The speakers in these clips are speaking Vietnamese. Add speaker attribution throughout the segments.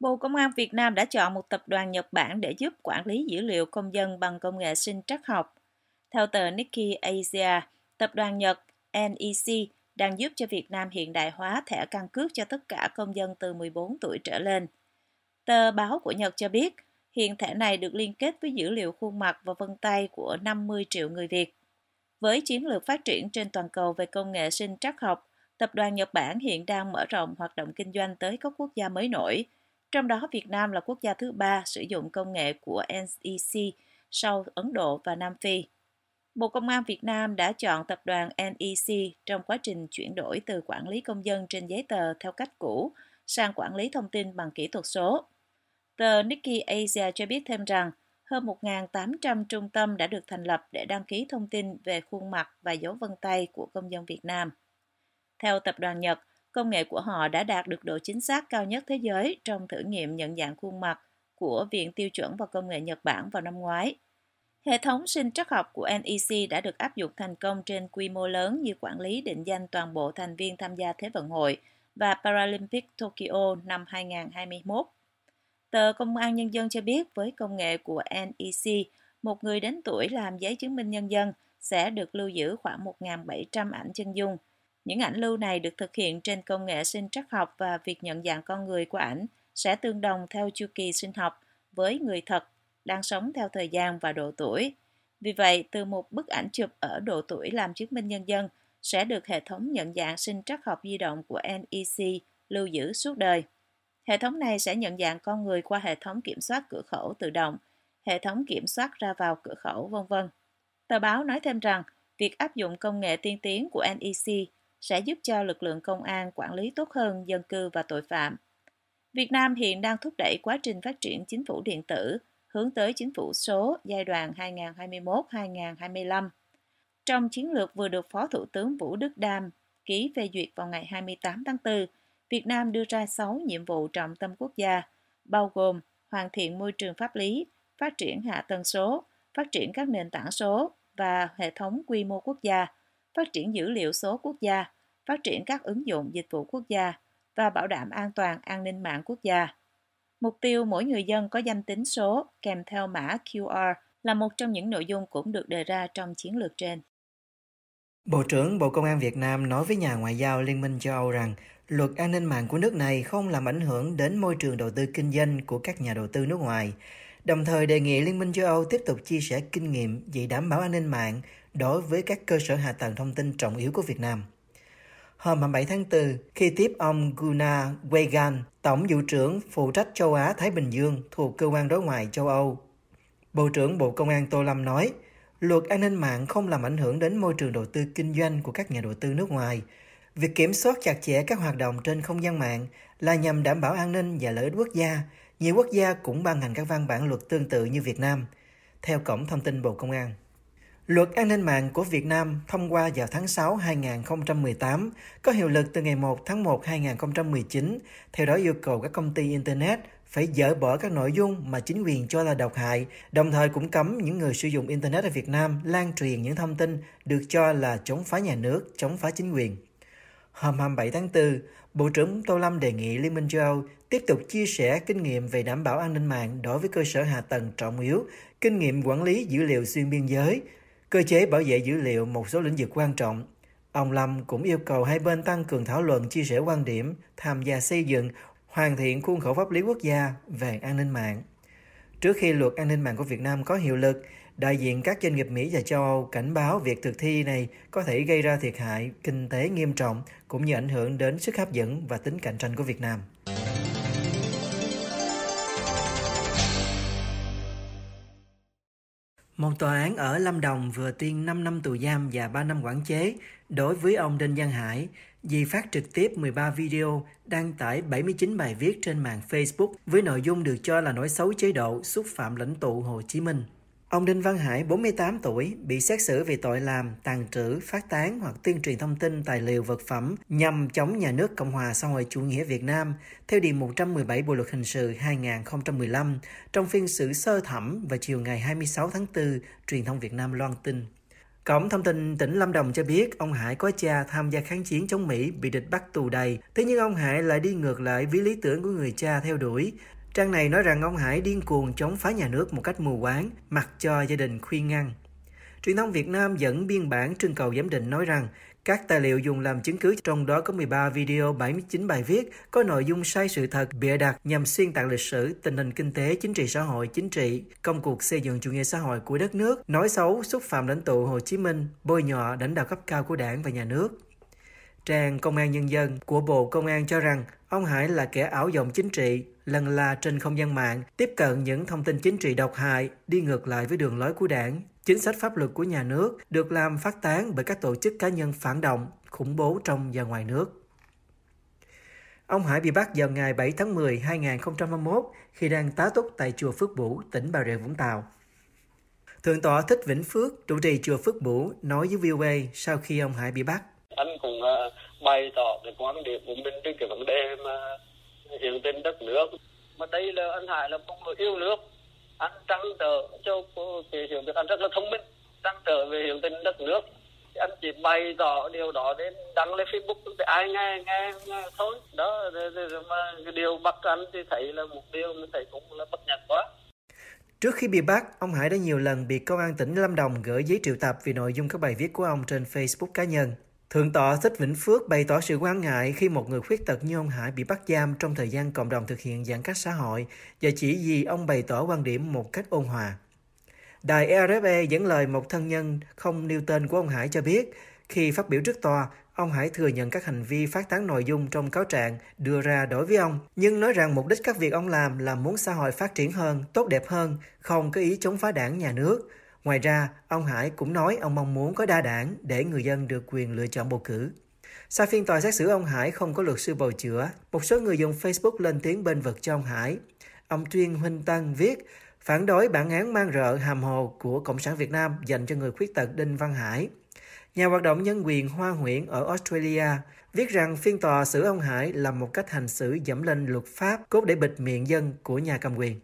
Speaker 1: Bộ Công an Việt Nam đã chọn một tập đoàn Nhật Bản để giúp quản lý dữ liệu công dân bằng công nghệ sinh trắc học. Theo tờ Nikkei Asia, tập đoàn Nhật NEC đang giúp cho Việt Nam hiện đại hóa thẻ căn cước cho tất cả công dân từ 14 tuổi trở lên. Tờ báo của Nhật cho biết, hiện thẻ này được liên kết với dữ liệu khuôn mặt và vân tay của 50 triệu người Việt. Với chiến lược phát triển trên toàn cầu về công nghệ sinh trắc học, tập đoàn Nhật Bản hiện đang mở rộng hoạt động kinh doanh tới các quốc gia mới nổi. Trong đó Việt Nam là quốc gia thứ ba sử dụng công nghệ của NEC sau Ấn Độ và Nam Phi. Bộ Công an Việt Nam đã chọn tập đoàn NEC trong quá trình chuyển đổi từ quản lý công dân trên giấy tờ theo cách cũ sang quản lý thông tin bằng kỹ thuật số. Tờ Nikkei Asia cho biết thêm rằng hơn 1.800 trung tâm đã được thành lập để đăng ký thông tin về khuôn mặt và dấu vân tay của công dân Việt Nam. Theo tập đoàn Nhật, công nghệ của họ đã đạt được độ chính xác cao nhất thế giới trong thử nghiệm nhận dạng khuôn mặt của Viện Tiêu chuẩn và Công nghệ Nhật Bản vào năm ngoái. Hệ thống sinh trắc học của NEC đã được áp dụng thành công trên quy mô lớn như quản lý định danh toàn bộ thành viên tham gia Thế vận hội và Paralympic Tokyo năm 2021. Tờ Công an Nhân dân cho biết với công nghệ của NEC, một người đến tuổi làm giấy chứng minh nhân dân sẽ được lưu giữ khoảng 1.700 ảnh chân dung. Những ảnh lưu này được thực hiện trên công nghệ sinh trắc học và việc nhận dạng con người của ảnh sẽ tương đồng theo chu kỳ sinh học với người thật đang sống theo thời gian và độ tuổi. Vì vậy, từ một bức ảnh chụp ở độ tuổi làm chứng minh nhân dân sẽ được hệ thống nhận dạng sinh trắc học di động của NEC lưu giữ suốt đời. Hệ thống này sẽ nhận dạng con người qua hệ thống kiểm soát cửa khẩu tự động, hệ thống kiểm soát ra vào cửa khẩu, vân vân. Tờ báo nói thêm rằng, việc áp dụng công nghệ tiên tiến của NEC sẽ giúp cho lực lượng công an quản lý tốt hơn dân cư và tội phạm. Việt Nam hiện đang thúc đẩy quá trình phát triển chính phủ điện tử, hướng tới chính phủ số giai đoạn 2021-2025. Trong chiến lược vừa được Phó Thủ tướng Vũ Đức Đam ký phê duyệt vào ngày 28 tháng 4, Việt Nam đưa ra 6 nhiệm vụ trọng tâm quốc gia, bao gồm hoàn thiện môi trường pháp lý, phát triển hạ tầng số, phát triển các nền tảng số và hệ thống quy mô quốc gia, phát triển dữ liệu số quốc gia, phát triển các ứng dụng dịch vụ quốc gia và bảo đảm an toàn an ninh mạng quốc gia. Mục tiêu mỗi người dân có danh tính số kèm theo mã QR là một trong những nội dung cũng được đề ra trong chiến lược trên.
Speaker 2: Bộ trưởng Bộ Công an Việt Nam nói với nhà ngoại giao Liên minh châu Âu rằng luật an ninh mạng của nước này không làm ảnh hưởng đến môi trường đầu tư kinh doanh của các nhà đầu tư nước ngoài, đồng thời đề nghị Liên minh châu Âu tiếp tục chia sẻ kinh nghiệm về đảm bảo an ninh mạng đối với các cơ sở hạ tầng thông tin trọng yếu của Việt Nam. Hôm 27 tháng 4, khi tiếp ông Gunnar Wegan, Tổng vụ trưởng phụ trách châu Á-Thái Bình Dương thuộc Cơ quan Đối ngoại châu Âu, Bộ trưởng Bộ Công an Tô Lâm nói, luật an ninh mạng không làm ảnh hưởng đến môi trường đầu tư kinh doanh của các nhà đầu tư nước ngoài. Việc kiểm soát chặt chẽ các hoạt động trên không gian mạng là nhằm đảm bảo an ninh và lợi ích quốc gia. Nhiều quốc gia cũng ban hành các văn bản luật tương tự như Việt Nam, theo Cổng Thông tin Bộ Công an. Luật an ninh mạng của Việt Nam thông qua vào tháng 6 2018, có hiệu lực từ ngày 1 tháng 1 2019, theo đó yêu cầu các công ty Internet phải dỡ bỏ các nội dung mà chính quyền cho là độc hại, đồng thời cũng cấm những người sử dụng Internet ở Việt Nam lan truyền những thông tin được cho là chống phá nhà nước, chống phá chính quyền. Hôm 27 tháng 4, Bộ trưởng Tô Lâm đề nghị Liên minh châu Âu tiếp tục chia sẻ kinh nghiệm về đảm bảo an ninh mạng đối với cơ sở hạ tầng trọng yếu, kinh nghiệm quản lý dữ liệu xuyên biên giới, cơ chế bảo vệ dữ liệu một số lĩnh vực quan trọng. Ông Lâm cũng yêu cầu hai bên tăng cường thảo luận chia sẻ quan điểm, tham gia xây dựng, hoàn thiện khuôn khổ pháp lý quốc gia về an ninh mạng. Trước khi luật an ninh mạng của Việt Nam có hiệu lực, đại diện các doanh nghiệp Mỹ và châu Âu cảnh báo việc thực thi này có thể gây ra thiệt hại kinh tế nghiêm trọng cũng như ảnh hưởng đến sức hấp dẫn và tính cạnh tranh của Việt Nam. Một tòa án ở Lâm Đồng vừa tuyên 5 năm tù giam và 3 năm quản chế đối với ông Đinh Văn Hải vì phát trực tiếp 13 video đăng tải 79 bài viết trên mạng Facebook với nội dung được cho là nói xấu chế độ, xúc phạm lãnh tụ Hồ Chí Minh. Ông Đinh Văn Hải, 48 tuổi, bị xét xử về tội làm, tàn trữ, phát tán hoặc tuyên truyền thông tin tài liệu vật phẩm nhằm chống nhà nước Cộng hòa xã hội chủ nghĩa Việt Nam theo Điều 117 Bộ Luật Hình sự 2015 trong phiên xử sơ thẩm vào chiều ngày 26 tháng 4, truyền thông Việt Nam loan tin. Cổng thông tin tỉnh Lâm Đồng cho biết ông Hải có cha tham gia kháng chiến chống Mỹ bị địch bắt tù đầy. Thế nhưng ông Hải lại đi ngược lại với lý tưởng của người cha theo đuổi. Trang này nói rằng ông Hải điên cuồng chống phá nhà nước một cách mù quáng, mặc cho gia đình khuyên ngăn. Truyền thông Việt Nam dẫn biên bản trưng cầu giám định nói rằng các tài liệu dùng làm chứng cứ trong đó có 13 video, 79 bài viết có nội dung sai sự thật, bịa đặt nhằm xuyên tạc lịch sử, tình hình kinh tế, chính trị xã hội, chính trị, công cuộc xây dựng chủ nghĩa xã hội của đất nước, nói xấu, xúc phạm lãnh tụ Hồ Chí Minh, bôi nhọ lãnh đạo cấp cao của đảng và nhà nước. Trang Công an Nhân dân của Bộ Công an cho rằng ông Hải là kẻ ảo vọng chính trị, lần la trên không gian mạng, tiếp cận những thông tin chính trị độc hại, đi ngược lại với đường lối của đảng, chính sách pháp luật của nhà nước được làm phát tán bởi các tổ chức cá nhân phản động, khủng bố trong và ngoài nước. Ông Hải bị bắt vào ngày 7 tháng 10 2021 khi đang tá túc tại chùa Phước Bủ, tỉnh Bà Rịa Vũng Tàu. Thượng tọa Thích Vĩnh Phước, trụ trì chùa Phước Bủ, nói với VOA sau khi ông Hải bị bắt.
Speaker 3: Anh cũng à, bày tỏ cái quan điểm của mình trên cái vấn đề mà hiện tình đất nước. Mà đây là anh Hải là một người yêu nước, anh trăn trở cho cái hiểu được anh rất là thông minh trăn trở về hiểu tình đất nước anh chỉ bày tỏ điều đó đến đăng lên facebook thì ai nghe nghe, nghe thôi đó mà cái điều bắt anh thì thấy là một điều mình thấy cũng là bất nhật quá
Speaker 2: Trước khi bị bắt, ông Hải đã nhiều lần bị công an tỉnh Lâm Đồng gửi giấy triệu tập vì nội dung các bài viết của ông trên Facebook cá nhân. Thượng tọa Thích Vĩnh Phước bày tỏ sự quan ngại khi một người khuyết tật như ông Hải bị bắt giam trong thời gian cộng đồng thực hiện giãn cách xã hội và chỉ vì ông bày tỏ quan điểm một cách ôn hòa. Đài RFE dẫn lời một thân nhân không nêu tên của ông Hải cho biết, khi phát biểu trước tòa, ông Hải thừa nhận các hành vi phát tán nội dung trong cáo trạng đưa ra đối với ông, nhưng nói rằng mục đích các việc ông làm là muốn xã hội phát triển hơn, tốt đẹp hơn, không có ý chống phá đảng nhà nước. Ngoài ra, ông Hải cũng nói ông mong muốn có đa đảng để người dân được quyền lựa chọn bầu cử. Sau phiên tòa xét xử ông Hải không có luật sư bầu chữa, một số người dùng Facebook lên tiếng bên vực cho ông Hải. Ông Tuyên Huynh Tân viết, phản đối bản án mang rợ hàm hồ của Cộng sản Việt Nam dành cho người khuyết tật Đinh Văn Hải. Nhà hoạt động nhân quyền Hoa Nguyễn ở Australia viết rằng phiên tòa xử ông Hải là một cách hành xử dẫm lên luật pháp cốt để bịt miệng dân của nhà cầm quyền.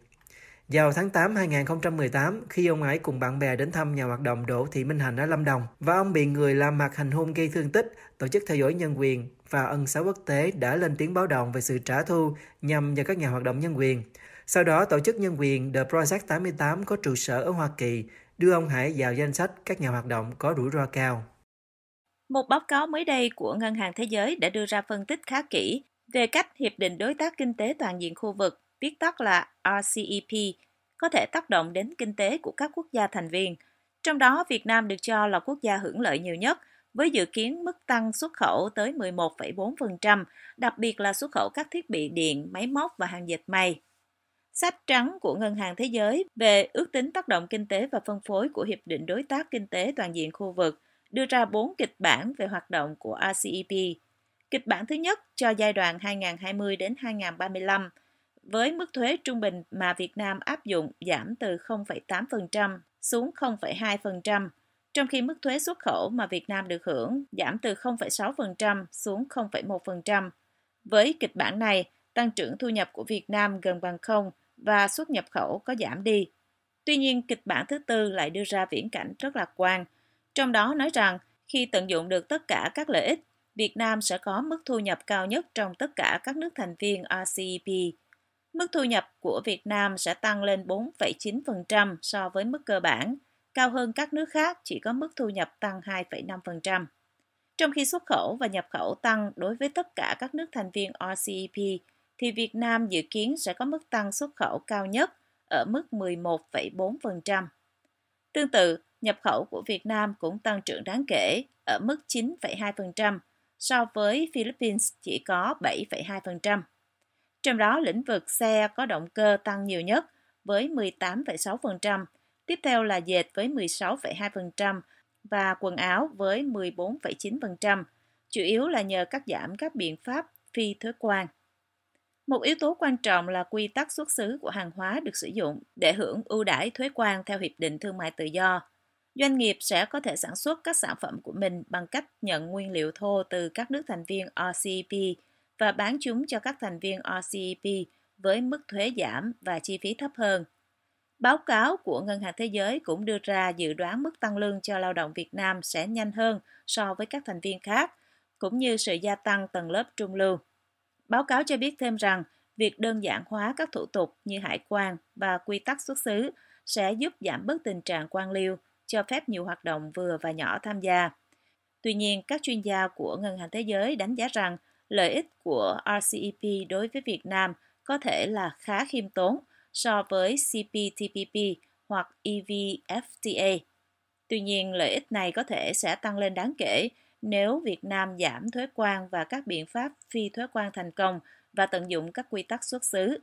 Speaker 2: Vào tháng 8 2018, khi ông Hải cùng bạn bè đến thăm nhà hoạt động Đỗ Thị Minh Hạnh ở Lâm Đồng và ông bị người làm mặt hành hung gây thương tích, tổ chức theo dõi nhân quyền và ân xá quốc tế đã lên tiếng báo động về sự trả thù nhằm vào các nhà hoạt động nhân quyền. Sau đó, tổ chức nhân quyền The Project 88 có trụ sở ở Hoa Kỳ đưa ông Hải vào danh sách các nhà hoạt động có rủi ro cao.
Speaker 1: Một báo cáo mới đây của Ngân hàng Thế giới đã đưa ra phân tích khá kỹ về cách Hiệp định Đối tác Kinh tế Toàn diện khu vực viết tắt là RCEP, có thể tác động đến kinh tế của các quốc gia thành viên. Trong đó, Việt Nam được cho là quốc gia hưởng lợi nhiều nhất, với dự kiến mức tăng xuất khẩu tới 11,4%, đặc biệt là xuất khẩu các thiết bị điện, máy móc và hàng dệt may. Sách trắng của Ngân hàng Thế giới về ước tính tác động kinh tế và phân phối của Hiệp định Đối tác Kinh tế Toàn diện khu vực đưa ra 4 kịch bản về hoạt động của RCEP. Kịch bản thứ nhất cho giai đoạn 2020 đến 2035 với mức thuế trung bình mà Việt Nam áp dụng giảm từ 0,8% xuống 0,2%, trong khi mức thuế xuất khẩu mà Việt Nam được hưởng giảm từ 0,6% xuống 0,1%. Với kịch bản này, tăng trưởng thu nhập của Việt Nam gần bằng không và xuất nhập khẩu có giảm đi. Tuy nhiên, kịch bản thứ tư lại đưa ra viễn cảnh rất lạc quan, trong đó nói rằng khi tận dụng được tất cả các lợi ích, Việt Nam sẽ có mức thu nhập cao nhất trong tất cả các nước thành viên RCEP Mức thu nhập của Việt Nam sẽ tăng lên 4,9% so với mức cơ bản, cao hơn các nước khác chỉ có mức thu nhập tăng 2,5%. Trong khi xuất khẩu và nhập khẩu tăng đối với tất cả các nước thành viên RCEP, thì Việt Nam dự kiến sẽ có mức tăng xuất khẩu cao nhất ở mức 11,4%. Tương tự, nhập khẩu của Việt Nam cũng tăng trưởng đáng kể ở mức 9,2% so với Philippines chỉ có 7,2%. Trong đó lĩnh vực xe có động cơ tăng nhiều nhất với 18,6%, tiếp theo là dệt với 16,2% và quần áo với 14,9%, chủ yếu là nhờ cắt giảm các biện pháp phi thuế quan. Một yếu tố quan trọng là quy tắc xuất xứ của hàng hóa được sử dụng để hưởng ưu đãi thuế quan theo Hiệp định Thương mại Tự do. Doanh nghiệp sẽ có thể sản xuất các sản phẩm của mình bằng cách nhận nguyên liệu thô từ các nước thành viên RCEP và bán chúng cho các thành viên RCEP với mức thuế giảm và chi phí thấp hơn. Báo cáo của Ngân hàng Thế giới cũng đưa ra dự đoán mức tăng lương cho lao động Việt Nam sẽ nhanh hơn so với các thành viên khác, cũng như sự gia tăng tầng lớp trung lưu. Báo cáo cho biết thêm rằng, việc đơn giản hóa các thủ tục như hải quan và quy tắc xuất xứ sẽ giúp giảm bớt tình trạng quan liêu, cho phép nhiều hoạt động vừa và nhỏ tham gia. Tuy nhiên, các chuyên gia của Ngân hàng Thế giới đánh giá rằng lợi ích của RCEP đối với Việt Nam có thể là khá khiêm tốn so với CPTPP hoặc EVFTA. Tuy nhiên, lợi ích này có thể sẽ tăng lên đáng kể nếu Việt Nam giảm thuế quan và các biện pháp phi thuế quan thành công và tận dụng các quy tắc xuất xứ.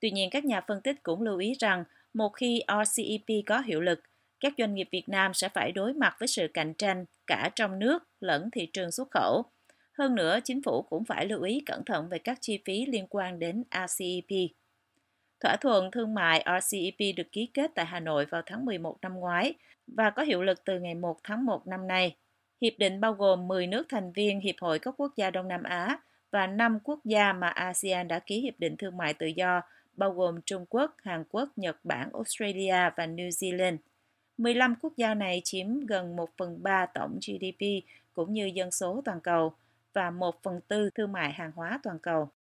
Speaker 1: Tuy nhiên, các nhà phân tích cũng lưu ý rằng một khi RCEP có hiệu lực, các doanh nghiệp Việt Nam sẽ phải đối mặt với sự cạnh tranh cả trong nước lẫn thị trường xuất khẩu. Hơn nữa, chính phủ cũng phải lưu ý cẩn thận về các chi phí liên quan đến RCEP. Thỏa thuận thương mại RCEP được ký kết tại Hà Nội vào tháng 11 năm ngoái và có hiệu lực từ ngày 1 tháng 1 năm nay. Hiệp định bao gồm 10 nước thành viên Hiệp hội các quốc gia Đông Nam Á và 5 quốc gia mà ASEAN đã ký Hiệp định Thương mại Tự do, bao gồm Trung Quốc, Hàn Quốc, Nhật Bản, Australia và New Zealand. 15 quốc gia này chiếm gần 1 phần 3 tổng GDP cũng như dân số toàn cầu và 1 phần tư thương mại hàng hóa toàn cầu.